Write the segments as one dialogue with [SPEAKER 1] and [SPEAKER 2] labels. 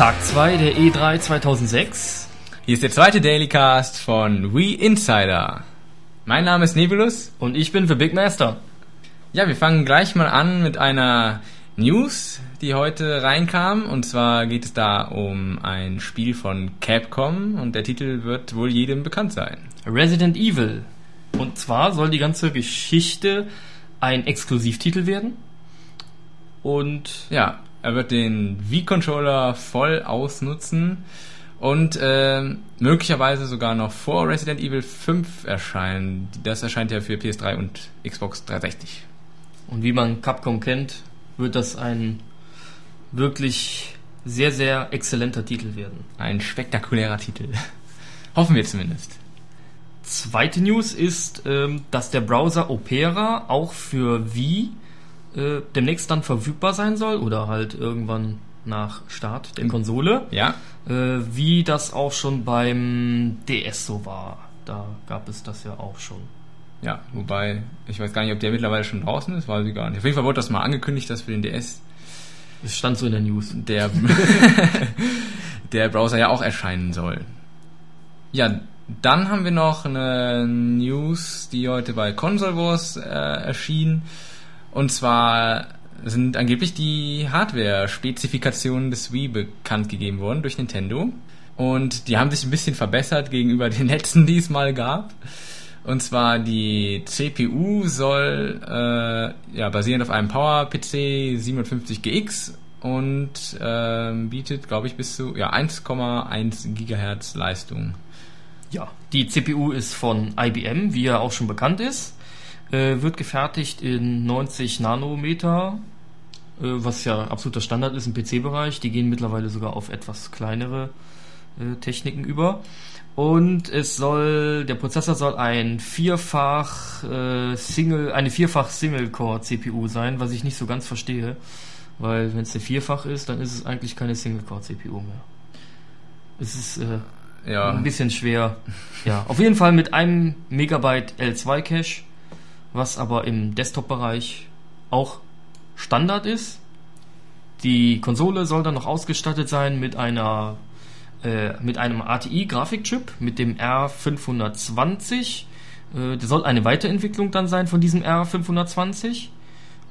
[SPEAKER 1] Tag 2 der E3 2006.
[SPEAKER 2] Hier ist der zweite Dailycast von We Insider. Mein Name ist Nebulus.
[SPEAKER 1] Und ich bin für Big Master.
[SPEAKER 2] Ja, wir fangen gleich mal an mit einer News, die heute reinkam. Und zwar geht es da um ein Spiel von Capcom und der Titel wird wohl jedem bekannt sein.
[SPEAKER 1] Resident Evil. Und zwar soll die ganze Geschichte ein Exklusivtitel werden.
[SPEAKER 2] Und ja, er wird den Wii-Controller voll ausnutzen und äh, möglicherweise sogar noch vor Resident Evil 5 erscheinen. Das erscheint ja für PS3 und Xbox 360.
[SPEAKER 1] Und wie man Capcom kennt, wird das ein wirklich sehr, sehr exzellenter Titel werden.
[SPEAKER 2] Ein spektakulärer Titel. Hoffen wir zumindest.
[SPEAKER 1] Zweite News ist, ähm, dass der Browser Opera auch für Wii äh, demnächst dann verfügbar sein soll oder halt irgendwann nach Start der Konsole.
[SPEAKER 2] Ja.
[SPEAKER 1] Äh, wie das auch schon beim DS so war. Da gab es das ja auch schon.
[SPEAKER 2] Ja, wobei, ich weiß gar nicht, ob der mittlerweile schon draußen ist, weiß ich gar nicht. Auf jeden Fall wurde das mal angekündigt, dass für den DS.
[SPEAKER 1] Es stand so in der News.
[SPEAKER 2] Der, der Browser ja auch erscheinen soll. Ja, dann haben wir noch eine News, die heute bei Console Wars äh, erschien. Und zwar sind angeblich die Hardware-Spezifikationen des Wii bekannt gegeben worden durch Nintendo. Und die haben sich ein bisschen verbessert gegenüber den letzten, die es mal gab. Und zwar die CPU soll äh, ja, basierend auf einem Power-PC 750GX und äh, bietet, glaube ich, bis zu ja, 1,1 GHz Leistung.
[SPEAKER 1] Ja, die CPU ist von IBM, wie ja auch schon bekannt ist. Äh, wird gefertigt in 90 Nanometer, äh, was ja absoluter Standard ist im PC-Bereich. Die gehen mittlerweile sogar auf etwas kleinere äh, Techniken über. Und es soll, der Prozessor soll ein vierfach äh, Single, eine vierfach Single-Core CPU sein, was ich nicht so ganz verstehe. Weil wenn es eine vierfach ist, dann ist es eigentlich keine Single-Core CPU mehr. Es ist äh, ja. ein bisschen schwer. Ja, auf jeden Fall mit einem Megabyte L2 Cache was aber im Desktop-Bereich auch Standard ist. Die Konsole soll dann noch ausgestattet sein mit einer äh, mit einem ATI-Grafikchip, mit dem R520. Äh, das soll eine Weiterentwicklung dann sein von diesem R520.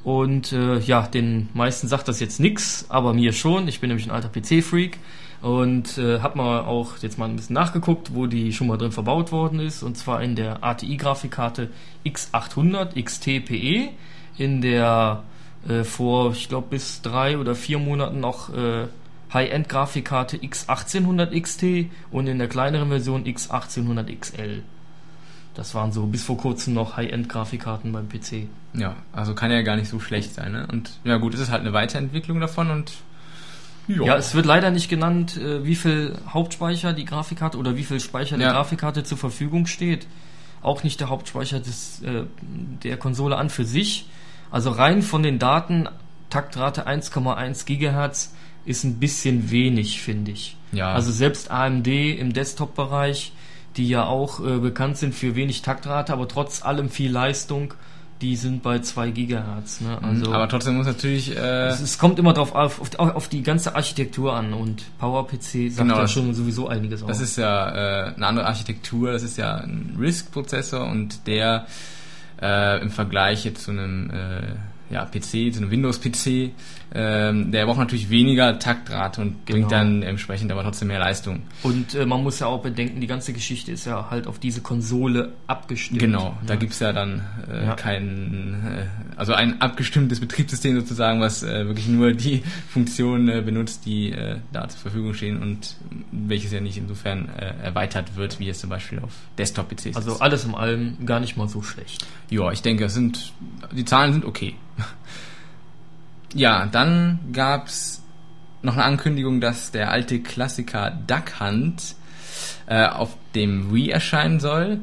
[SPEAKER 1] Und äh, ja, den meisten sagt das jetzt nix, aber mir schon. Ich bin nämlich ein alter PC-Freak und äh, habe mal auch jetzt mal ein bisschen nachgeguckt, wo die schon mal drin verbaut worden ist. Und zwar in der ATI-Grafikkarte X800 XT-PE, in der äh, vor, ich glaube, bis drei oder vier Monaten noch äh, High-End-Grafikkarte X1800 XT und in der kleineren Version X1800 XL. Das waren so bis vor kurzem noch High-End-Grafikkarten beim PC.
[SPEAKER 2] Ja, also kann ja gar nicht so schlecht sein. Ne? Und ja gut, es ist halt eine Weiterentwicklung davon und
[SPEAKER 1] ja. ja, es wird leider nicht genannt, äh, wie viel Hauptspeicher die Grafikkarte oder wie viel Speicher ja. der Grafikkarte zur Verfügung steht. Auch nicht der Hauptspeicher des, äh, der Konsole an für sich. Also rein von den Daten, Taktrate 1,1 Gigahertz ist ein bisschen wenig, finde ich. Ja. Also selbst AMD im Desktop-Bereich, die ja auch äh, bekannt sind für wenig Taktrate, aber trotz allem viel Leistung, die sind bei 2 Gigahertz. Ne?
[SPEAKER 2] Mhm. Also aber trotzdem muss natürlich. Äh
[SPEAKER 1] es, es, kommt immer drauf auf, auf, auf, die ganze Architektur an und PowerPC sagt genau, ja schon sowieso einiges
[SPEAKER 2] aus. Das ist ja äh, eine andere Architektur, das ist ja ein RISC-Prozessor und der äh, im Vergleich jetzt zu einem äh, ja, PC, zu einem Windows-PC, ähm, der braucht natürlich weniger Taktrate und genau. bringt dann entsprechend aber trotzdem mehr Leistung.
[SPEAKER 1] Und äh, man muss ja auch bedenken, die ganze Geschichte ist ja halt auf diese Konsole abgestimmt.
[SPEAKER 2] Genau, da ja. gibt's ja dann äh, ja. kein, äh, also ein abgestimmtes Betriebssystem sozusagen, was äh, wirklich nur die Funktionen äh, benutzt, die äh, da zur Verfügung stehen und welches ja nicht insofern erweitert wird, wie es zum Beispiel auf Desktop-PCs
[SPEAKER 1] Also alles in allem gar nicht mal so schlecht.
[SPEAKER 2] Ja, ich denke, es sind, die Zahlen sind okay. Ja, dann gab's noch eine Ankündigung, dass der alte Klassiker Duck Hunt äh, auf dem Wii erscheinen soll.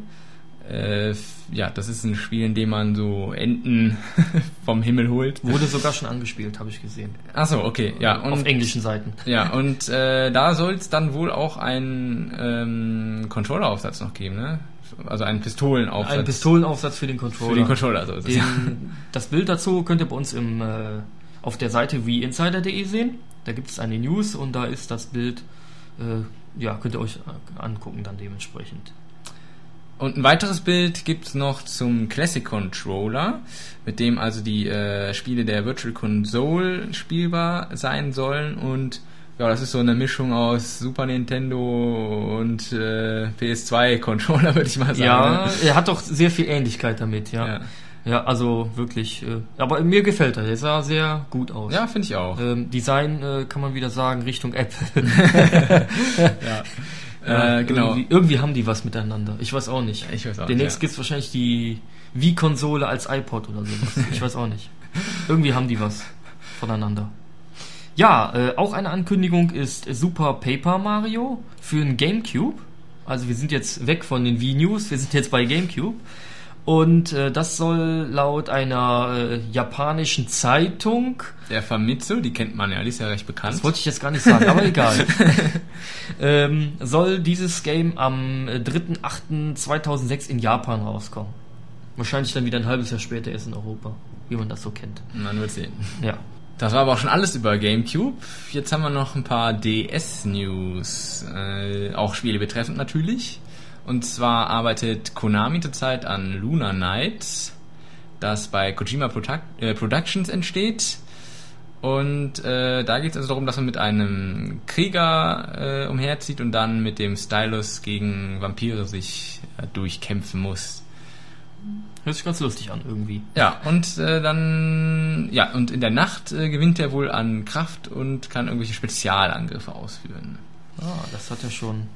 [SPEAKER 2] Äh, ja, das ist ein Spiel, in dem man so Enten vom Himmel holt.
[SPEAKER 1] Wurde sogar schon angespielt, habe ich gesehen.
[SPEAKER 2] Achso, okay, ja.
[SPEAKER 1] Und, auf englischen Seiten.
[SPEAKER 2] Ja, und äh, da soll es dann wohl auch einen ähm, Controller-Aufsatz noch geben, ne? Also einen Pistolenaufsatz.
[SPEAKER 1] Einen Pistolenaufsatz für den Controller.
[SPEAKER 2] Für den Controller, so ist
[SPEAKER 1] den, Das Bild dazu könnt ihr bei uns im, äh, auf der Seite wieinsider.de sehen. Da gibt es eine News und da ist das Bild, äh, ja, könnt ihr euch angucken dann dementsprechend.
[SPEAKER 2] Und ein weiteres Bild gibt's noch zum Classic Controller, mit dem also die äh, Spiele der Virtual Console spielbar sein sollen. Und ja, das ist so eine Mischung aus Super Nintendo und äh, PS2 Controller, würde ich mal sagen.
[SPEAKER 1] Ja, er hat doch sehr viel Ähnlichkeit damit, ja.
[SPEAKER 2] ja.
[SPEAKER 1] Ja, also wirklich. Äh, aber mir gefällt er. Der sah sehr gut aus.
[SPEAKER 2] Ja, finde ich auch.
[SPEAKER 1] Ähm, Design äh, kann man wieder sagen Richtung Apple.
[SPEAKER 2] ja.
[SPEAKER 1] Ja,
[SPEAKER 2] äh, genau.
[SPEAKER 1] Irgendwie, irgendwie haben die was miteinander. Ich weiß auch nicht.
[SPEAKER 2] Ich weiß auch
[SPEAKER 1] Demnächst
[SPEAKER 2] nicht.
[SPEAKER 1] gibt's wahrscheinlich die Wii-Konsole als iPod oder sowas. ich weiß auch nicht. Irgendwie haben die was voneinander. Ja, äh, auch eine Ankündigung ist Super Paper Mario für ein GameCube. Also wir sind jetzt weg von den Wii News, wir sind jetzt bei GameCube. Und äh, das soll laut einer äh, japanischen Zeitung
[SPEAKER 2] Der Famitsu, die kennt man ja, die ist ja recht bekannt.
[SPEAKER 1] das wollte ich jetzt gar nicht sagen, aber egal. ähm, soll dieses Game am äh, 3.8.2006 in Japan rauskommen. Wahrscheinlich dann wieder ein halbes Jahr später erst in Europa, wie man das so kennt.
[SPEAKER 2] Man wird sehen.
[SPEAKER 1] Ja.
[SPEAKER 2] Das war aber auch schon alles über GameCube. Jetzt haben wir noch ein paar DS-News. Äh, auch Spiele betreffend natürlich. Und zwar arbeitet Konami zurzeit an Luna Knight, das bei Kojima Produc äh, Productions entsteht. Und äh, da geht es also darum, dass man mit einem Krieger äh, umherzieht und dann mit dem Stylus gegen Vampire sich äh, durchkämpfen muss.
[SPEAKER 1] Hört sich ganz lustig an irgendwie.
[SPEAKER 2] Ja, und äh, dann, ja, und in der Nacht äh, gewinnt er wohl an Kraft und kann irgendwelche Spezialangriffe ausführen.
[SPEAKER 1] Ah, das hat ja schon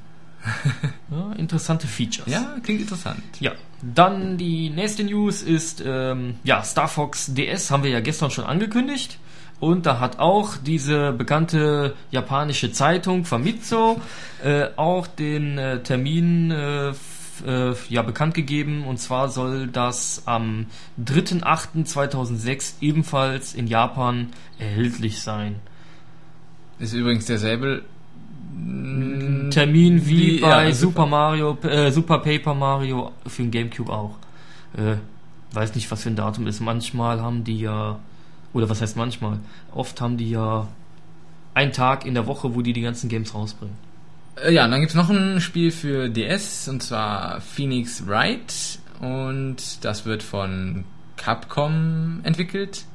[SPEAKER 1] ja, interessante Features.
[SPEAKER 2] Ja, klingt interessant.
[SPEAKER 1] Ja, dann die nächste News ist, ähm, ja, Star Fox DS haben wir ja gestern schon angekündigt. Und da hat auch diese bekannte japanische Zeitung Famitsu äh, auch den äh, Termin äh, äh, ja, bekannt gegeben. Und zwar soll das am 3.8.2006 ebenfalls in Japan erhältlich sein.
[SPEAKER 2] Ist übrigens derselbe
[SPEAKER 1] Termin wie,
[SPEAKER 2] Wie-
[SPEAKER 1] bei
[SPEAKER 2] ja,
[SPEAKER 1] Super Mario, äh, Super Paper Mario für den Gamecube auch. Äh, weiß nicht, was für ein Datum ist. Manchmal haben die ja, oder was heißt manchmal? Oft haben die ja einen Tag in der Woche, wo die die ganzen Games rausbringen.
[SPEAKER 2] Äh, ja, und dann gibt's noch ein Spiel für DS und zwar Phoenix Wright und das wird von Capcom entwickelt.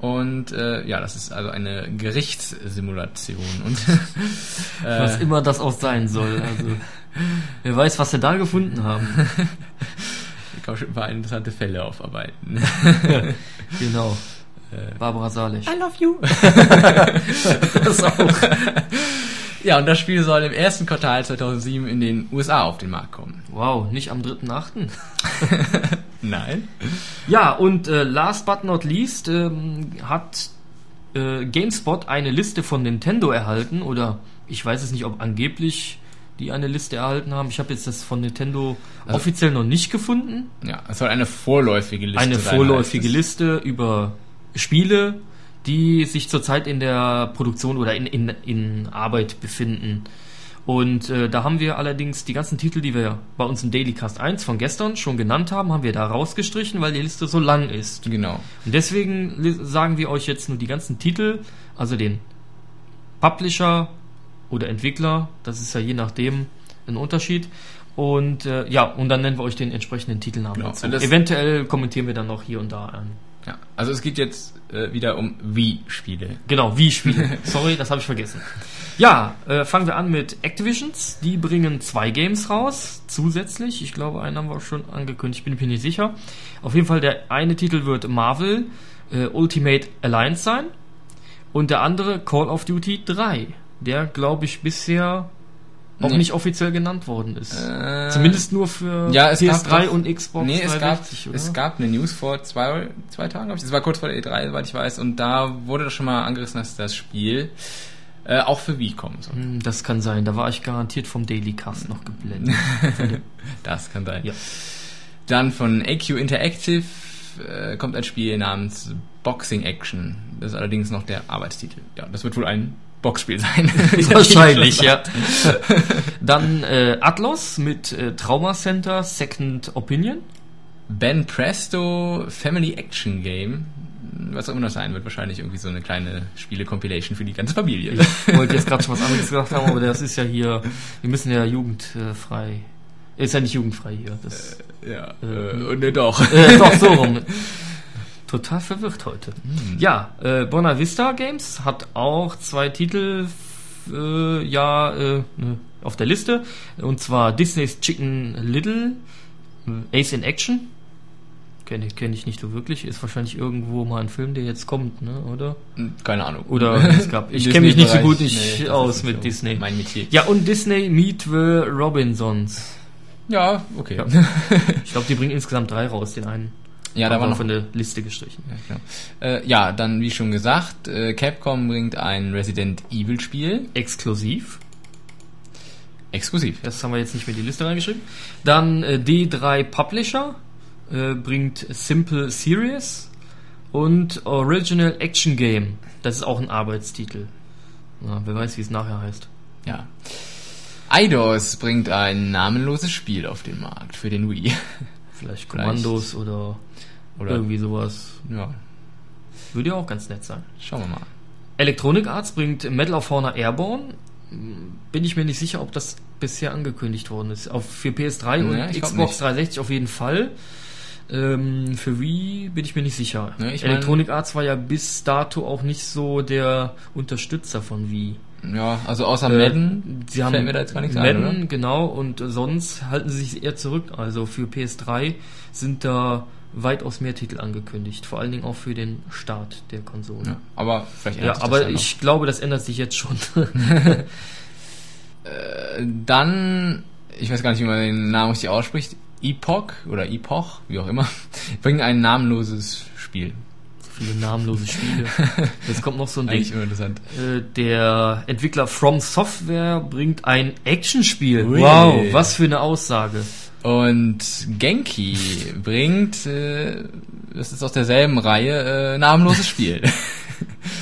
[SPEAKER 2] Und äh, ja, das ist also eine Gerichtssimulation. Und
[SPEAKER 1] Was
[SPEAKER 2] äh,
[SPEAKER 1] immer das auch sein soll. Also, wer weiß, was sie da gefunden haben.
[SPEAKER 2] ich kann schon ein paar interessante Fälle aufarbeiten.
[SPEAKER 1] Genau. Barbara Salisch.
[SPEAKER 2] I love you.
[SPEAKER 1] Das auch.
[SPEAKER 2] Ja, und das Spiel soll im ersten Quartal 2007 in den USA auf den Markt kommen.
[SPEAKER 1] Wow, nicht am 3.8.
[SPEAKER 2] Nein.
[SPEAKER 1] Ja, und äh, last but not least ähm, hat äh, GameSpot eine Liste von Nintendo erhalten oder ich weiß es nicht, ob angeblich die eine Liste erhalten haben. Ich habe jetzt das von Nintendo
[SPEAKER 2] Also-
[SPEAKER 1] offiziell noch nicht gefunden.
[SPEAKER 2] Ja, es soll eine vorläufige Liste
[SPEAKER 1] Eine
[SPEAKER 2] sein.
[SPEAKER 1] vorläufige
[SPEAKER 2] heißt es.
[SPEAKER 1] Liste über Spiele, die sich zurzeit in der Produktion oder in, in, in Arbeit befinden. Und äh, da haben wir allerdings die ganzen Titel, die wir bei uns im Daily Cast 1 von gestern schon genannt haben, haben wir da rausgestrichen, weil die Liste so lang ist.
[SPEAKER 2] Genau.
[SPEAKER 1] Und deswegen sagen wir euch jetzt nur die ganzen Titel, also den Publisher oder Entwickler, das ist ja je nachdem ein Unterschied. Und äh, ja, und dann nennen wir euch den entsprechenden Titelnamen
[SPEAKER 2] Genau.
[SPEAKER 1] dazu. Eventuell kommentieren wir dann noch hier und da an.
[SPEAKER 2] Ja. Also es geht jetzt äh, wieder um Wii-Spiele.
[SPEAKER 1] Genau, wie Spiele. Sorry, das habe ich vergessen. Ja, äh, fangen wir an mit Activisions. Die bringen zwei Games raus, zusätzlich. Ich glaube, einen haben wir schon angekündigt, bin mir nicht sicher. Auf jeden Fall, der eine Titel wird Marvel äh, Ultimate Alliance sein. Und der andere Call of Duty 3. Der, glaube ich, bisher auch
[SPEAKER 2] Nee.
[SPEAKER 1] nicht offiziell genannt worden ist.
[SPEAKER 2] Äh,
[SPEAKER 1] Zumindest nur für
[SPEAKER 2] ja, es
[SPEAKER 1] PS3
[SPEAKER 2] gab doch-
[SPEAKER 1] und Xbox
[SPEAKER 2] Nee, es gab,
[SPEAKER 1] 360, oder?
[SPEAKER 2] es gab eine News vor zwei, zwei Tagen, glaube ich. Das war kurz vor der E3, soweit ich weiß. Und da wurde das schon mal angerissen, dass das Spiel äh, auch für Wii kommen soll.
[SPEAKER 1] Hm, Das kann sein, da war ich garantiert vom Daily Cast noch geblendet.
[SPEAKER 2] Das kann sein.
[SPEAKER 1] Ja.
[SPEAKER 2] Dann von AQ Interactive äh, kommt ein Spiel namens Boxing Action. Das ist allerdings noch der Arbeitstitel. Ja, das wird wohl ein Boxspiel sein.
[SPEAKER 1] Wahrscheinlich, ja. Dann äh, Atlas mit äh, Trauma Center Second Opinion.
[SPEAKER 2] Ben Presto Family Action Game. was auch immer das sein wird, wahrscheinlich irgendwie so eine kleine Spiele-Compilation für die ganze Familie.
[SPEAKER 1] Ich wollte jetzt gerade schon was anderes gesagt haben, aber das ist ja hier, wir müssen ja jugendfrei. Ist ja nicht jugendfrei hier. Das,
[SPEAKER 2] ja, äh, und ne, doch.
[SPEAKER 1] äh, doch, so rum. Total verwirrt heute. Ja, äh, Bonner Vista Games hat auch zwei Titel äh, ja äh, ne, auf der Liste. Und zwar Disney's Chicken Little, äh, Ace in Action. Kenne ich, kenn ich nicht so wirklich. Ist wahrscheinlich irgendwo mal ein Film, der jetzt kommt, ne? oder?
[SPEAKER 2] Keine Ahnung.
[SPEAKER 1] Oder es gab. Ich kenne mich nicht so gut nicht
[SPEAKER 2] Nee,
[SPEAKER 1] aus mit
[SPEAKER 2] so
[SPEAKER 1] Disney.
[SPEAKER 2] Mein Metier.
[SPEAKER 1] Ja, und Disney Meet the Robinsons.
[SPEAKER 2] Ja, okay.
[SPEAKER 1] Ja, Ich glaube, die bringen insgesamt drei raus, den einen.
[SPEAKER 2] Da
[SPEAKER 1] Haben
[SPEAKER 2] war
[SPEAKER 1] wir
[SPEAKER 2] noch.
[SPEAKER 1] von der Liste gestrichen.
[SPEAKER 2] Ja, genau. äh, ja, dann wie schon gesagt, äh, Capcom bringt ein Resident Evil Spiel.
[SPEAKER 1] Exklusiv.
[SPEAKER 2] Exklusiv.
[SPEAKER 1] Das haben wir jetzt nicht mehr in die Liste reingeschrieben. Dann äh, D3 Publisher äh, bringt Simple Series und Original Action Game. Das ist auch ein Arbeitstitel. Ja, wer weiß, wie es nachher heißt.
[SPEAKER 2] Ja. Eidos bringt ein namenloses Spiel auf den Markt für den Wii.
[SPEAKER 1] Vielleicht Kommandos oder,
[SPEAKER 2] Oder
[SPEAKER 1] irgendwie sowas.
[SPEAKER 2] ja,
[SPEAKER 1] Würde ja auch ganz nett sein.
[SPEAKER 2] schauen wir mal.
[SPEAKER 1] Electronic Arts bringt Medal of Honor Airborne. Bin ich mir nicht sicher, ob das bisher angekündigt worden ist. Auf für PS3 und
[SPEAKER 2] Ja, ich glaub
[SPEAKER 1] Xbox
[SPEAKER 2] nicht.
[SPEAKER 1] 360 auf jeden Fall. Ähm, für Wii bin ich mir nicht sicher.
[SPEAKER 2] Mein-
[SPEAKER 1] Electronic Arts war ja bis dato auch nicht so der Unterstützer von Wii.
[SPEAKER 2] Ja, also außer
[SPEAKER 1] Äh,
[SPEAKER 2] Madden
[SPEAKER 1] Sie haben
[SPEAKER 2] fällt mir da jetzt gar nichts
[SPEAKER 1] Madden,
[SPEAKER 2] ein, oder?
[SPEAKER 1] genau, und sonst halten sie sich eher zurück. Also für PS3 sind da weitaus mehr Titel angekündigt. Vor allen Dingen auch für den Start der Konsole.
[SPEAKER 2] Ja, aber vielleicht
[SPEAKER 1] Ja,
[SPEAKER 2] ändert sich
[SPEAKER 1] aber
[SPEAKER 2] das ja
[SPEAKER 1] ich glaube, das ändert sich jetzt schon.
[SPEAKER 2] noch. Dann, ich weiß gar nicht, wie man den Namen richtig ausspricht, Epoch oder Epoch, wie auch immer, bringen ein namenloses Spiel.
[SPEAKER 1] Viele namenlose Spiele. Jetzt kommt noch so ein
[SPEAKER 2] Eigentlich
[SPEAKER 1] Ding.
[SPEAKER 2] interessant.
[SPEAKER 1] Äh, Der Entwickler From Software bringt ein Actionspiel.
[SPEAKER 2] Ui.
[SPEAKER 1] Wow, was für eine Aussage.
[SPEAKER 2] Und Genki bringt, äh, das ist aus derselben Reihe, äh, namenloses Spiel.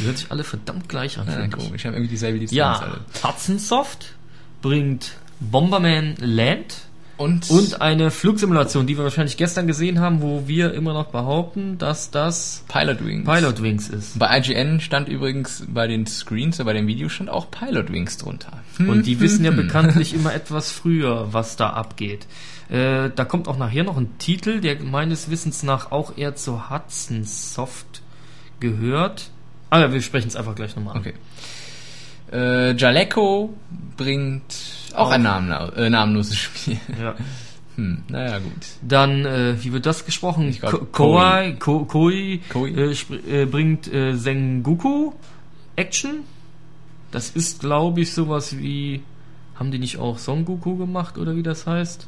[SPEAKER 1] Die hört sich alle verdammt gleich an.
[SPEAKER 2] ja, komisch, haben irgendwie dieselbe Lizenz
[SPEAKER 1] Ja. Hudson Soft bringt Bomberman Land
[SPEAKER 2] Und,
[SPEAKER 1] und eine Flugsimulation, die wir wahrscheinlich gestern gesehen haben, wo wir immer noch behaupten, dass das
[SPEAKER 2] Pilot Wings.
[SPEAKER 1] Pilot Wings ist.
[SPEAKER 2] Bei IGN stand übrigens bei den Screens, oder bei dem Video stand auch Pilot Wings drunter.
[SPEAKER 1] Und die wissen ja
[SPEAKER 2] hm.
[SPEAKER 1] bekanntlich immer etwas früher, was da abgeht. Äh, da kommt auch nachher noch ein Titel, der meines Wissens nach auch eher zu Hudson Soft gehört. Ah ja, wir sprechen es einfach gleich nochmal an.
[SPEAKER 2] Okay. Äh, Jaleco bringt auch
[SPEAKER 1] Auch.
[SPEAKER 2] ein Namen, äh, namenloses Spiel.
[SPEAKER 1] Ja.
[SPEAKER 2] Hm, naja, gut.
[SPEAKER 1] Dann, äh, wie wird das gesprochen?
[SPEAKER 2] Ich glaub,
[SPEAKER 1] Ko- Koei, Ko Koi,
[SPEAKER 2] Koi.
[SPEAKER 1] Äh, äh, bringt äh, Sengoku Action. Das ist, glaube ich, sowas wie. Haben die nicht auch Son Goku gemacht oder wie das heißt?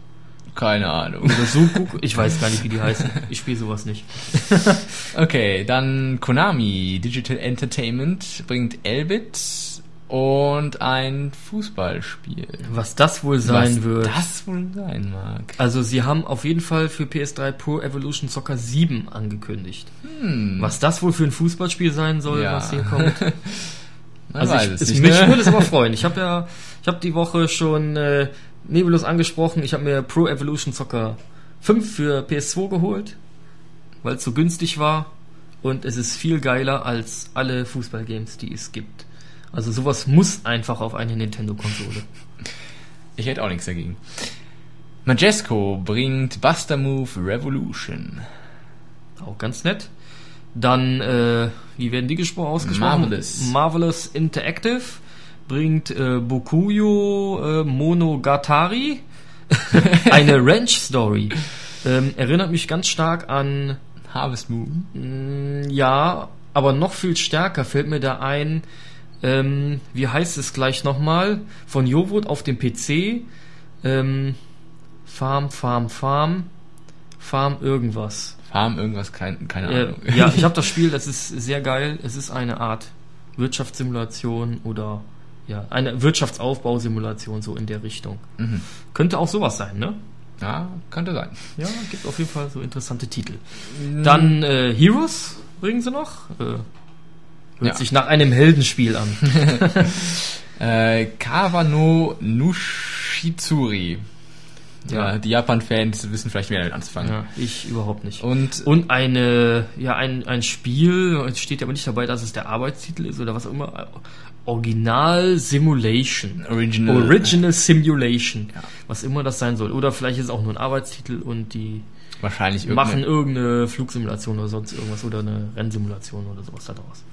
[SPEAKER 2] Keine Ahnung.
[SPEAKER 1] Oder Sukuku? Ich weiß gar nicht, wie die heißen. Ich spiele sowas nicht.
[SPEAKER 2] Okay, dann Konami Digital Entertainment bringt Elbit und ein Fußballspiel.
[SPEAKER 1] Was das wohl sein
[SPEAKER 2] Was
[SPEAKER 1] wird.
[SPEAKER 2] das wohl sein mag.
[SPEAKER 1] Also sie haben auf jeden Fall für PS3 Pro Evolution Soccer 7 angekündigt.
[SPEAKER 2] Hm.
[SPEAKER 1] Was das wohl für ein Fußballspiel sein soll,
[SPEAKER 2] Ja.
[SPEAKER 1] was hier kommt. Also ich,
[SPEAKER 2] es, nicht,
[SPEAKER 1] mich
[SPEAKER 2] ne?
[SPEAKER 1] würde es aber freuen. Ich habe ja, ich habe die Woche schon äh, Nebulus angesprochen. Ich habe mir Pro Evolution Soccer 5 für PS2 geholt, weil es so günstig war und es ist viel geiler als alle Fußballgames, die es gibt. Also sowas muss einfach auf eine Nintendo-Konsole.
[SPEAKER 2] Ich hätte auch nichts dagegen. Majesco bringt Buster Move Revolution.
[SPEAKER 1] Auch ganz nett. Dann, äh, wie werden die gesprochen ausgesprochen?
[SPEAKER 2] Marvelous.
[SPEAKER 1] Marvelous Interactive bringt äh, Bokuyo äh, Monogatari, eine Ranch-Story. Ähm, erinnert mich ganz stark an,
[SPEAKER 2] Harvest Moon.
[SPEAKER 1] mh, ja, aber noch viel stärker fällt mir da ein, ähm, wie heißt es gleich nochmal, von Jovot auf dem PC, ähm, Farm, Farm, Farm, Farm irgendwas.
[SPEAKER 2] Farm irgendwas, kein, keine
[SPEAKER 1] Äh,
[SPEAKER 2] Ahnung.
[SPEAKER 1] ja, ich habe das Spiel, das ist sehr geil. Es ist eine Art Wirtschaftssimulation oder ja, eine Wirtschaftsaufbausimulation so in der Richtung.
[SPEAKER 2] Mhm.
[SPEAKER 1] Könnte auch sowas sein, ne?
[SPEAKER 2] Ja, könnte sein.
[SPEAKER 1] Ja, gibt auf jeden Fall so interessante Titel. Dann äh, Heroes bringen sie noch. Äh, hört
[SPEAKER 2] Ja.
[SPEAKER 1] sich nach einem Heldenspiel an.
[SPEAKER 2] Äh, Kawano Nushitsuri. Ja,
[SPEAKER 1] Ja.
[SPEAKER 2] die Japan-Fans wissen vielleicht mehr damit anzufangen.
[SPEAKER 1] Ja, ich überhaupt nicht.
[SPEAKER 2] Und
[SPEAKER 1] Und eine, ja, ein, ein Spiel, es steht aber nicht dabei, dass es der Arbeitstitel ist oder was auch immer. Original Simulation.
[SPEAKER 2] Original.
[SPEAKER 1] Original Simulation.
[SPEAKER 2] Ja.
[SPEAKER 1] Was immer das sein soll. Oder vielleicht ist es auch nur ein Arbeitstitel und die
[SPEAKER 2] wahrscheinlich
[SPEAKER 1] machen
[SPEAKER 2] irgendeine-
[SPEAKER 1] irgendeine Flugsimulation oder sonst irgendwas oder eine Rennsimulation oder sowas daraus.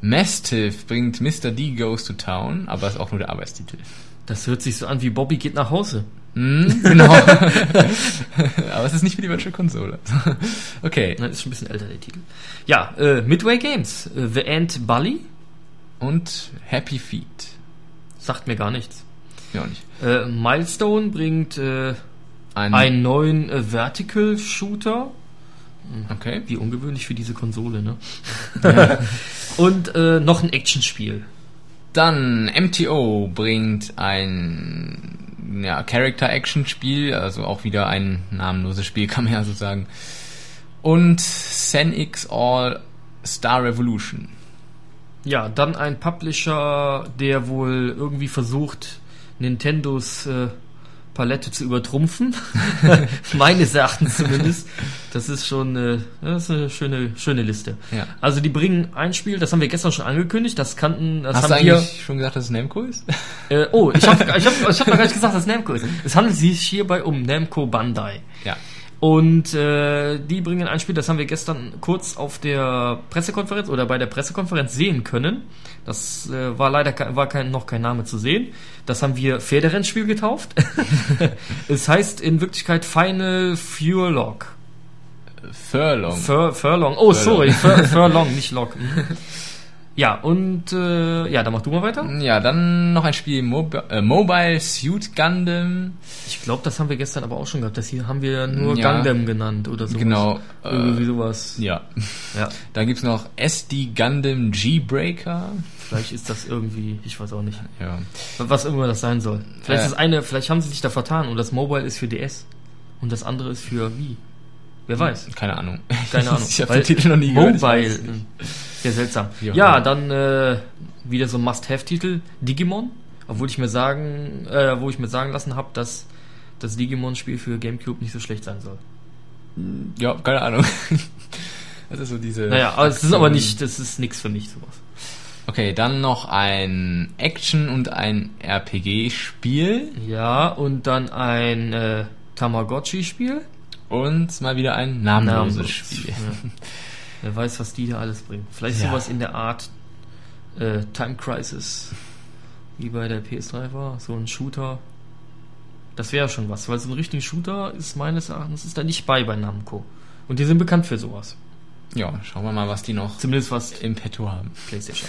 [SPEAKER 2] Mastiff bringt Mr. D Goes to Town, aber ist auch nur der Arbeitstitel.
[SPEAKER 1] Das hört sich so an wie Bobby geht nach Hause.
[SPEAKER 2] Hm, genau. aber es ist nicht für die Virtual Konsole. okay.
[SPEAKER 1] Nein, ist schon ein bisschen älter der Titel. Ja, äh, Midway Games. Äh, The Ant Bully.
[SPEAKER 2] Und Happy Feet.
[SPEAKER 1] Sagt mir gar nichts.
[SPEAKER 2] Ja, auch nicht.
[SPEAKER 1] Äh, Milestone bringt äh,
[SPEAKER 2] Ein,
[SPEAKER 1] einen neuen äh, Vertical Shooter.
[SPEAKER 2] okay.
[SPEAKER 1] Wie ungewöhnlich für diese Konsole, ne? Und äh, noch ein Actionspiel.
[SPEAKER 2] Dann MTO bringt ein ja, Character-Action-Spiel, also auch wieder ein namenloses Spiel, kann man ja so sagen. Und Xenix All Star Revolution.
[SPEAKER 1] Ja, dann ein Publisher, der wohl irgendwie versucht, Nintendos äh, Palette zu übertrumpfen. Meines Erachtens zumindest. Das ist schon äh, das ist eine schöne, schöne Liste.
[SPEAKER 2] Ja.
[SPEAKER 1] Also die bringen ein Spiel, das haben wir gestern schon angekündigt, das kannten, das
[SPEAKER 2] Hast du
[SPEAKER 1] haben wir.
[SPEAKER 2] eigentlich schon gesagt, dass es Namco ist?
[SPEAKER 1] Äh, oh, ich habe ich hab, ich hab noch gar nicht gesagt, dass Namco ist. Es handelt sich hierbei um Namco Bandai.
[SPEAKER 2] ja.
[SPEAKER 1] Und äh, die bringen ein Spiel, das haben wir gestern kurz auf der Pressekonferenz oder bei der Pressekonferenz sehen können. Das äh, war leider ke- war kein, noch kein Name zu sehen. Das haben wir Pferderennspiel getauft. es heißt in Wirklichkeit Final Furlong.
[SPEAKER 2] Furlong.
[SPEAKER 1] Fur, Furlong. Oh,
[SPEAKER 2] Furlong.
[SPEAKER 1] sorry, Fur, Furlong, nicht Log. Ja, und äh, ja, dann mach du mal weiter.
[SPEAKER 2] ja, dann noch ein Spiel Mobi äh, Mobile Suit Gundam.
[SPEAKER 1] Ich glaube, das haben wir gestern aber auch schon gehabt. Das hier haben wir nur
[SPEAKER 2] Ja.
[SPEAKER 1] Gundam genannt oder so.
[SPEAKER 2] Genau.
[SPEAKER 1] Irgendwie
[SPEAKER 2] Äh,
[SPEAKER 1] sowas.
[SPEAKER 2] ja.
[SPEAKER 1] Ja.
[SPEAKER 2] Dann gibt's noch SD Gundam G-Breaker.
[SPEAKER 1] Vielleicht ist das irgendwie, ich weiß auch nicht.
[SPEAKER 2] Ja.
[SPEAKER 1] Was immer das sein soll. Vielleicht
[SPEAKER 2] Äh.
[SPEAKER 1] ist eine, vielleicht haben sie sich da vertan und das Mobile ist für DS und das andere ist für Wii. Wer weiß.
[SPEAKER 2] Keine Ahnung.
[SPEAKER 1] Keine Ahnung.
[SPEAKER 2] ich habe den Titel noch nie gehört. ich
[SPEAKER 1] Mobile. Sehr seltsam. Ja,
[SPEAKER 2] immer.
[SPEAKER 1] dann äh, wieder so ein Must-Have-Titel. Digimon. Obwohl ich mir sagen, äh, wo ich mir sagen lassen habe, dass das Digimon-Spiel für Gamecube nicht so schlecht sein soll.
[SPEAKER 2] Ja, keine Ahnung. Das ist so diese.
[SPEAKER 1] Naja, aber es ist aber nicht, das ist nichts für mich, sowas.
[SPEAKER 2] Okay, dann noch ein Action- und ein RPG-Spiel.
[SPEAKER 1] Ja, und dann ein äh, Tamagotchi-Spiel.
[SPEAKER 2] Und mal wieder ein namenloses
[SPEAKER 1] Namenlos.
[SPEAKER 2] Spiel.
[SPEAKER 1] Ja. Wer weiß, was die da alles bringen. Vielleicht
[SPEAKER 2] Ja.
[SPEAKER 1] sowas in der Art äh, Time Crisis, wie bei der PS3 war, so ein Shooter. Das wäre schon was, weil so ein richtiger Shooter ist meines Erachtens ist da nicht bei bei Namco. Und die sind bekannt für sowas.
[SPEAKER 2] Ja, schauen wir mal, was die noch
[SPEAKER 1] Zumindest was
[SPEAKER 2] im Petto haben.
[SPEAKER 1] PlayStation.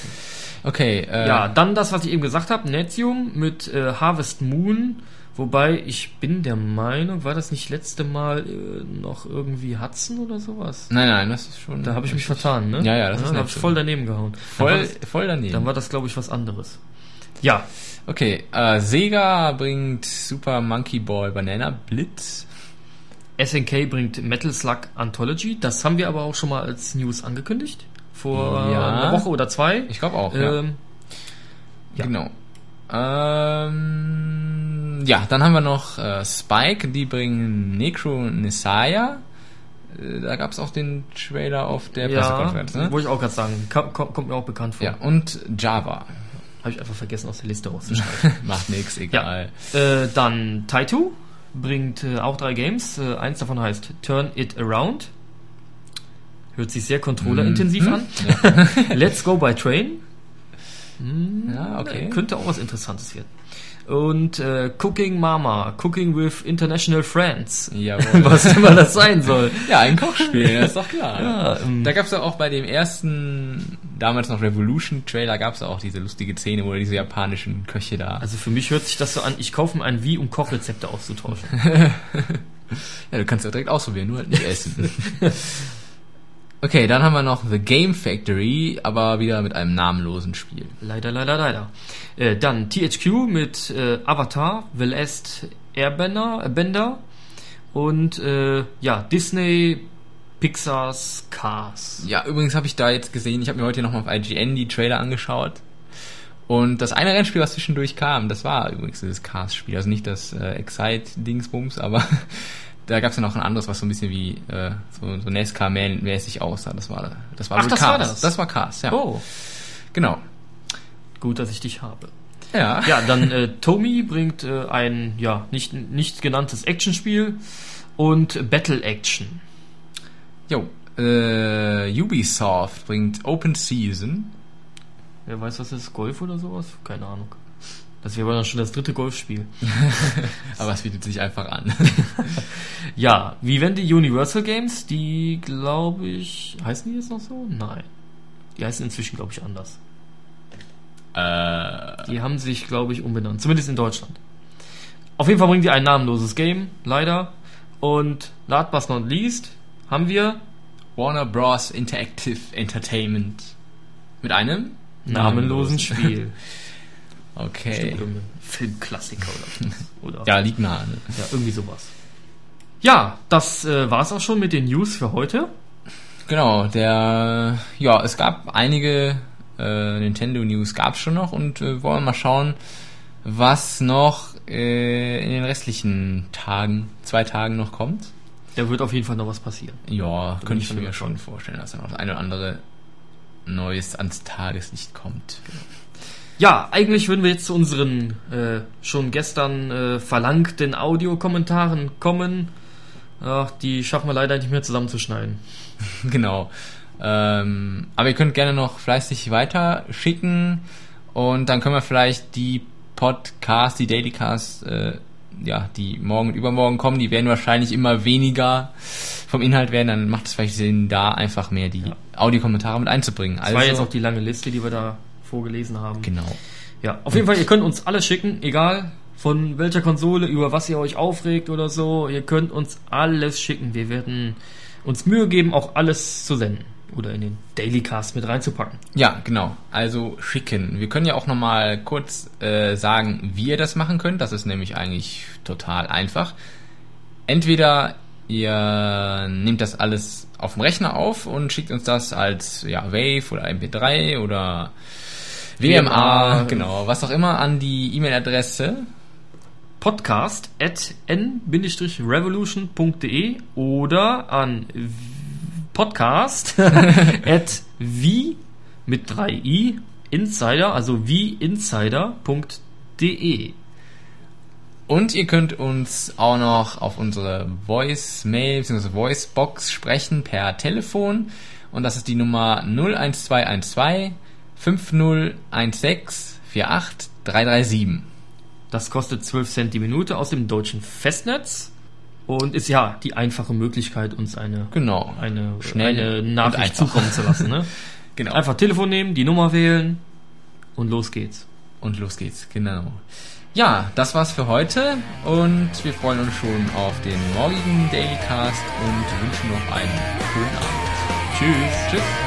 [SPEAKER 2] Okay, äh,
[SPEAKER 1] Ja, dann das, was ich eben gesagt habe, Nezium mit äh, Harvest Moon. Wobei ich bin der Meinung, war das nicht letzte Mal äh, noch irgendwie Hudson oder sowas?
[SPEAKER 2] Nein, nein, das ist schon.
[SPEAKER 1] Da habe ich mich vertan, ne?
[SPEAKER 2] Ja, ja, das ist
[SPEAKER 1] Da habe ich voll daneben gehauen.
[SPEAKER 2] Voll,
[SPEAKER 1] das,
[SPEAKER 2] voll daneben.
[SPEAKER 1] dann war das glaube ich, was anderes. Ja,
[SPEAKER 2] okay, äh, Sega bringt Super Monkey Ball Banana Blitz.
[SPEAKER 1] SNK bringt Metal Slug Anthology. Das haben wir aber auch schon mal als News angekündigt. Vor
[SPEAKER 2] Ja.
[SPEAKER 1] einer Woche oder zwei.
[SPEAKER 2] Ich glaube auch, ja.
[SPEAKER 1] Ähm, ja.
[SPEAKER 2] Genau. Ähm, ja, dann haben wir noch äh, Spike, die bringen Necro Nisaya. Äh, Da gab es auch den Trailer auf der
[SPEAKER 1] ja,
[SPEAKER 2] Pressekonferenz, ne?
[SPEAKER 1] wollte ich auch gerade sagen. Ka- ko- kommt mir auch bekannt vor.
[SPEAKER 2] Ja, und Java.
[SPEAKER 1] Habe ich einfach vergessen aus der Liste rauszuschreiben.
[SPEAKER 2] Macht nix,
[SPEAKER 1] ja.
[SPEAKER 2] egal.
[SPEAKER 1] Äh, dann Taito bringt äh, auch drei Games. Äh, eins davon heißt Turn It Around. Hört sich sehr controllerintensiv
[SPEAKER 2] Mhm.
[SPEAKER 1] an. Let's Go by Train. Hm,
[SPEAKER 2] Ja, okay.
[SPEAKER 1] Könnte auch was Interessantes werden. Und äh, Cooking Mama, Cooking with International Friends.
[SPEAKER 2] Jawohl.
[SPEAKER 1] Was immer das sein soll.
[SPEAKER 2] Ja, ein Kochspiel, das ist doch klar.
[SPEAKER 1] Ja, ähm,
[SPEAKER 2] Da gab es auch bei dem ersten, damals noch Revolution-Trailer, gab es auch diese lustige Szene, wo diese japanischen Köche da...
[SPEAKER 1] also für mich hört sich das so an, ich kaufe mir ein Wie, um Kochrezepte auszutauschen.
[SPEAKER 2] Ja, du kannst ja direkt ausprobieren, nur halt nicht essen. Okay, dann haben wir noch The Game Factory, aber wieder mit einem namenlosen Spiel.
[SPEAKER 1] Leider, leider, leider. Äh, dann THQ mit äh, Avatar, The Last Airbender, äh, Bender und äh, ja, Disney, Pixar's Cars.
[SPEAKER 2] Ja, übrigens habe ich da jetzt gesehen, ich habe mir heute nochmal auf IGN die Trailer angeschaut Und das eine Rennspiel, was zwischendurch kam, das war übrigens das Cars-Spiel. Also nicht das äh, Excite-Dingsbums, aber da gab es ja noch ein anderes, was so ein bisschen wie äh, so, so NASCAR-mäßig aussah. Das war, das war
[SPEAKER 1] Ach, das
[SPEAKER 2] Cars.
[SPEAKER 1] war das?
[SPEAKER 2] Das war Cars, ja.
[SPEAKER 1] Oh,
[SPEAKER 2] Genau.
[SPEAKER 1] gut, dass ich dich habe.
[SPEAKER 2] Ja.
[SPEAKER 1] Ja, dann äh, Tomy bringt äh, ein ja nicht nicht genanntes Actionspiel und Battle Action.
[SPEAKER 2] Jo. Äh, Ubisoft bringt Open Season.
[SPEAKER 1] Wer weiß, was das ist? Golf oder sowas? Keine Ahnung. Das wäre dann schon das dritte Golfspiel.
[SPEAKER 2] Aber es bietet sich einfach an.
[SPEAKER 1] Ja, Vivendi Universal Games, die glaube ich. Heißen die jetzt noch so? Nein. Die heißen inzwischen, glaube ich, anders.
[SPEAKER 2] äh,
[SPEAKER 1] Die haben sich, glaube ich, umbenannt. Zumindest in Deutschland. Auf jeden Fall bringen die ein namenloses Game, leider. Und last but not least haben wir
[SPEAKER 2] Warner Bros. Interactive Entertainment. Mit einem
[SPEAKER 1] namenlosen Spiel.
[SPEAKER 2] Okay.
[SPEAKER 1] Filmklassiker oder so. Oder
[SPEAKER 2] Ja, liegt nahe. Ne?
[SPEAKER 1] ja, irgendwie sowas. Ja, das äh, war's auch schon mit den News für heute.
[SPEAKER 2] Genau, der, ja, es gab einige äh, Nintendo News gab's schon noch und äh, wollen mal schauen, was noch äh, in den restlichen Tagen, zwei Tagen noch kommt.
[SPEAKER 1] Da wird auf jeden Fall noch was passieren.
[SPEAKER 2] Ja,
[SPEAKER 1] bin
[SPEAKER 2] könnte
[SPEAKER 1] ich
[SPEAKER 2] mir
[SPEAKER 1] schon
[SPEAKER 2] vorstellen, dass da noch das eine oder andere Neues ans Tageslicht kommt.
[SPEAKER 1] Ja, eigentlich würden wir jetzt zu unseren äh, schon gestern äh, verlangten Audiokommentaren kommen. Ach, die schaffen wir leider nicht mehr zusammenzuschneiden.
[SPEAKER 2] genau. Ähm, aber ihr könnt gerne noch fleißig weiter schicken und dann können wir vielleicht die Podcasts, die Dailycasts, äh, ja, die morgen und übermorgen kommen, die werden wahrscheinlich immer weniger vom Inhalt werden, dann macht es vielleicht Sinn, da einfach mehr die Audiokommentare mit einzubringen.
[SPEAKER 1] Das war jetzt auch die lange Liste, die wir da vorgelesen haben.
[SPEAKER 2] genau.
[SPEAKER 1] Ja, auf jeden Fall, ihr könnt uns alles schicken, egal von welcher Konsole, über was ihr euch aufregt oder so. Ihr könnt uns alles schicken. Wir werden uns Mühe geben, auch alles zu senden. Oder in den Dailycast mit reinzupacken.
[SPEAKER 2] Ja, genau. Also schicken. Wir können ja auch nochmal kurz äh, sagen, wie ihr das machen könnt. Das ist nämlich eigentlich total einfach. Entweder ihr nehmt das alles auf dem Rechner auf und schickt uns das als ja, Wave oder MP3 oder WMA,
[SPEAKER 1] WMA,
[SPEAKER 2] genau, was auch immer an die E-Mail-Adresse
[SPEAKER 1] Podcast at n-revolution.de oder an podcast at wie mit 3i insider, also wie insider.de.
[SPEAKER 2] Und ihr könnt uns auch noch auf unsere Voice-Mail bzw. Voice-Box sprechen per Telefon. Und das ist die Nummer 01212 5016 48 337.
[SPEAKER 1] Das kostet 12 Cent die Minute aus dem deutschen Festnetz und ist ja die einfache Möglichkeit, uns eine,
[SPEAKER 2] Genau.
[SPEAKER 1] eine,
[SPEAKER 2] Schnell
[SPEAKER 1] eine Nachricht zukommen zu lassen. Ne?
[SPEAKER 2] Genau.
[SPEAKER 1] Einfach Telefon nehmen, die Nummer wählen und los geht's.
[SPEAKER 2] Und los geht's. Genau. Ja, das war's für heute und wir freuen uns schon auf den morgigen Dailycast und wünschen noch einen schönen Abend.
[SPEAKER 1] Tschüss.
[SPEAKER 2] Tschüss.